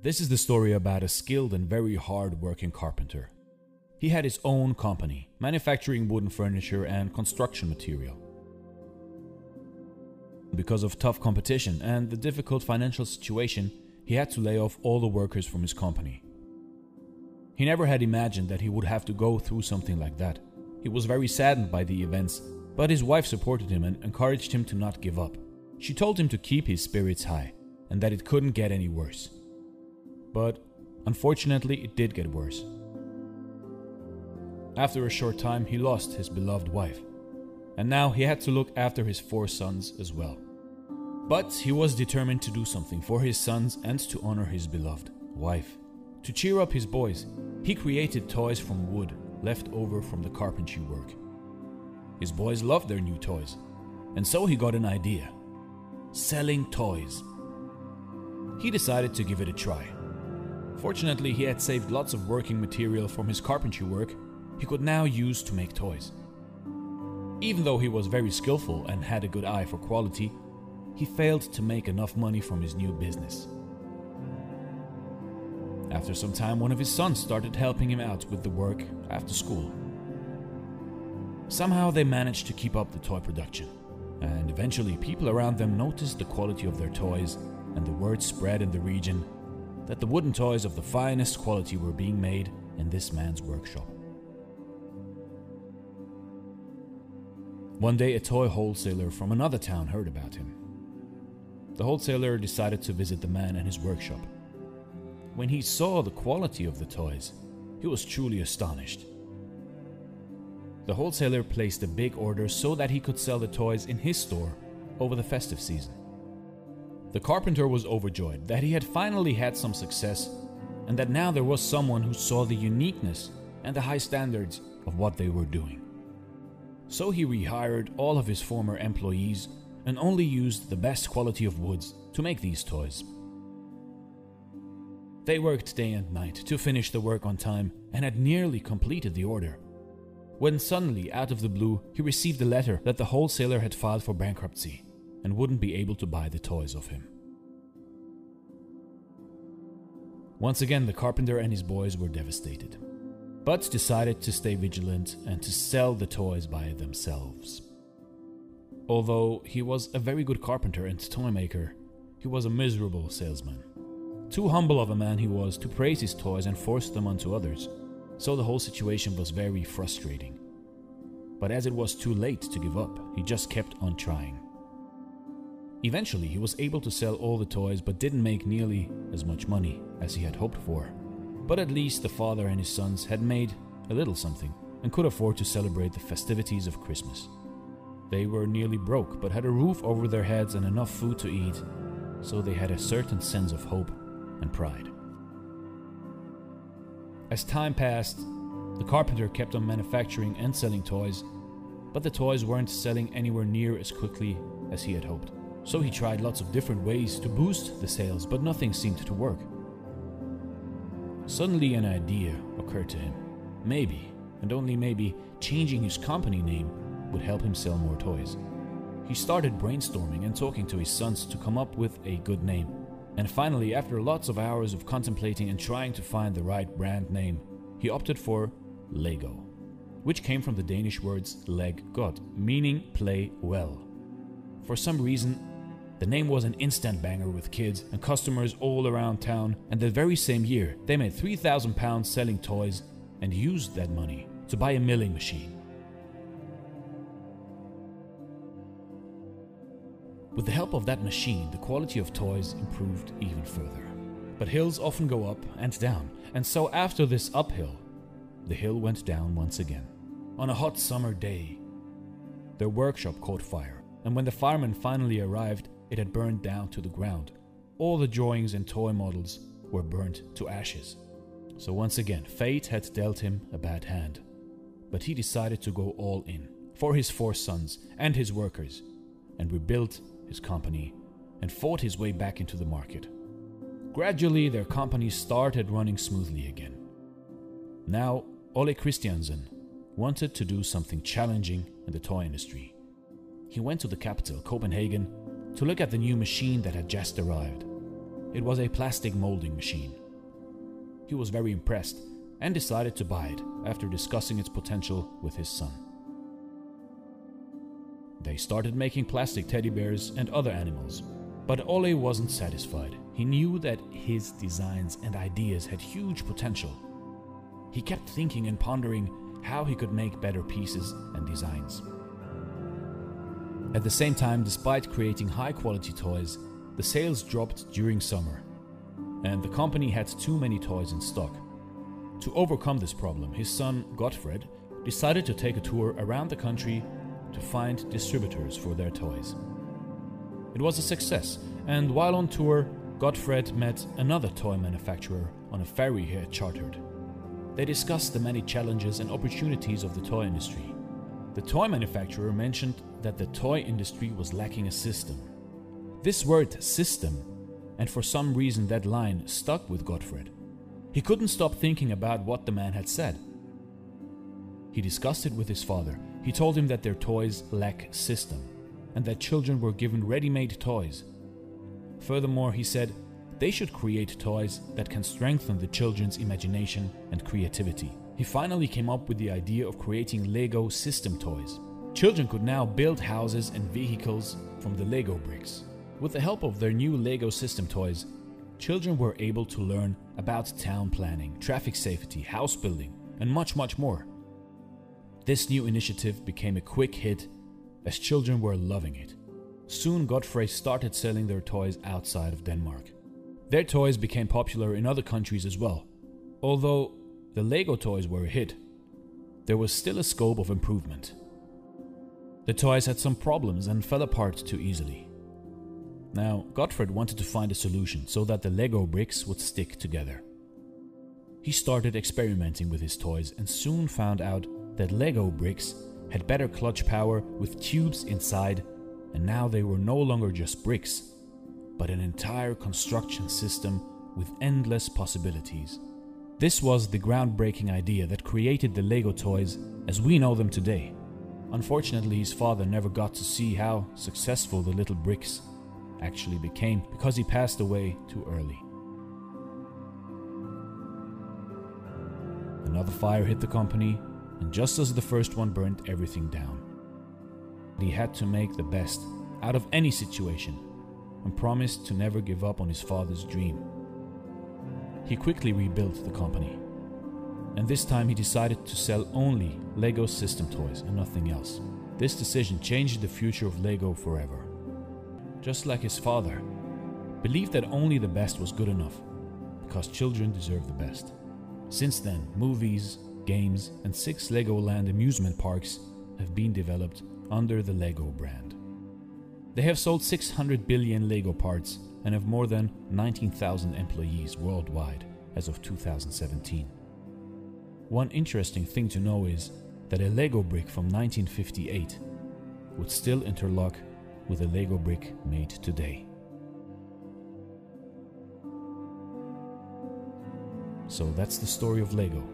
This is the story about a skilled and very hard working carpenter. He had his own company, manufacturing wooden furniture and construction material. Because of tough competition and the difficult financial situation, he had to lay off all the workers from his company. He never had imagined that he would have to go through something like that. He was very saddened by the events, but his wife supported him and encouraged him to not give up. She told him to keep his spirits high and that it couldn't get any worse. But unfortunately, it did get worse. After a short time, he lost his beloved wife, and now he had to look after his four sons as well. But he was determined to do something for his sons and to honor his beloved wife. To cheer up his boys, he created toys from wood left over from the carpentry work. His boys loved their new toys, and so he got an idea selling toys. He decided to give it a try. Fortunately, he had saved lots of working material from his carpentry work he could now use to make toys. Even though he was very skillful and had a good eye for quality, he failed to make enough money from his new business. After some time, one of his sons started helping him out with the work after school. Somehow they managed to keep up the toy production, and eventually people around them noticed the quality of their toys, and the word spread in the region that the wooden toys of the finest quality were being made in this man's workshop. One day, a toy wholesaler from another town heard about him. The wholesaler decided to visit the man and his workshop. When he saw the quality of the toys, he was truly astonished. The wholesaler placed a big order so that he could sell the toys in his store over the festive season. The carpenter was overjoyed that he had finally had some success and that now there was someone who saw the uniqueness and the high standards of what they were doing. So he rehired all of his former employees and only used the best quality of woods to make these toys. They worked day and night to finish the work on time and had nearly completed the order when suddenly, out of the blue, he received a letter that the wholesaler had filed for bankruptcy and wouldn't be able to buy the toys of him. Once again, the carpenter and his boys were devastated, but decided to stay vigilant and to sell the toys by themselves. Although he was a very good carpenter and toy maker, he was a miserable salesman. Too humble of a man he was to praise his toys and force them onto others so the whole situation was very frustrating. But as it was too late to give up, he just kept on trying. Eventually, he was able to sell all the toys but didn't make nearly as much money as he had hoped for. But at least the father and his sons had made a little something and could afford to celebrate the festivities of Christmas. They were nearly broke but had a roof over their heads and enough food to eat, so they had a certain sense of hope and pride. As time passed, the carpenter kept on manufacturing and selling toys, but the toys weren't selling anywhere near as quickly as he had hoped. So he tried lots of different ways to boost the sales, but nothing seemed to work. Suddenly, an idea occurred to him. Maybe, and only maybe, changing his company name would help him sell more toys. He started brainstorming and talking to his sons to come up with a good name. And finally, after lots of hours of contemplating and trying to find the right brand name, he opted for Lego, which came from the Danish words leg godt, meaning play well. For some reason, the name was an instant banger with kids and customers all around town, and the very same year, they made 3,000 pounds selling toys and used that money to buy a milling machine. With the help of that machine, the quality of toys improved even further. But hills often go up and down, and so after this uphill, the hill went down once again. On a hot summer day, their workshop caught fire, and when the firemen finally arrived, it had burned down to the ground. All the drawings and toy models were burnt to ashes. So once again, fate had dealt him a bad hand. But he decided to go all in for his four sons and his workers and rebuilt his company, and fought his way back into the market. Gradually, their company started running smoothly again. Now, Ole Christiansen wanted to do something challenging in the toy industry. He went to the capital, Copenhagen, to look at the new machine that had just arrived. it was a plastic molding machine. He was very impressed and decided to buy it after discussing its potential with his son. They started making plastic teddy bears and other animals, but Ole wasn't satisfied. He knew that his designs and ideas had huge potential. He kept thinking and pondering how he could make better pieces and designs. At the same time, despite creating high quality toys, the sales dropped during summer, and the company had too many toys in stock. To overcome this problem, his son Godtfred decided to take a tour around the country to find distributors for their toys. It was a success, and while on tour, Godtfred met another toy manufacturer on a ferry he had chartered. They discussed the many challenges and opportunities of the toy industry. The toy manufacturer mentioned that the toy industry was lacking a system. This word system, and for some reason that line stuck with Godtfred. He couldn't stop thinking about what the man had said. He discussed it with his father. He told him that their toys lack system and that children were given ready made toys. Furthermore, he said they should create toys that can strengthen the children's imagination and creativity. He finally came up with the idea of creating Lego system toys. Children could now build houses and vehicles from the Lego bricks. With the help of their new Lego system toys, children were able to learn about town planning, traffic safety, house building, and much, much more. This new initiative became a quick hit as children were loving it. Soon Godtfred started selling their toys outside of Denmark. Their toys became popular in other countries as well. Although the Lego toys were a hit, there was still a scope of improvement. The toys had some problems and fell apart too easily. Now, Godtfred wanted to find a solution so that the Lego bricks would stick together. He started experimenting with his toys and soon found out that Lego bricks had better clutch power with tubes inside, and now they were no longer just bricks, but an entire construction system with endless possibilities. This was the groundbreaking idea that created the Lego toys as we know them today. Unfortunately, his father never got to see how successful the little bricks actually became because he passed away too early. Another fire hit the company, and just as the first one burnt everything down, he had to make the best out of any situation and promised to never give up on his father's dream. He quickly rebuilt the company, and this time he decided to sell only LEGO system toys and nothing else. This decision changed the future of LEGO forever. Just like his father, believed that only the best was good enough, because children deserve the best. Since then, movies, games, and six Legoland amusement parks have been developed under the LEGO brand. They have sold 600 billion LEGO parts and have more than 19,000 employees worldwide as of 2017. One interesting thing to know is that a Lego brick from 1958 would still interlock with a Lego brick made today. So that's the story of Lego.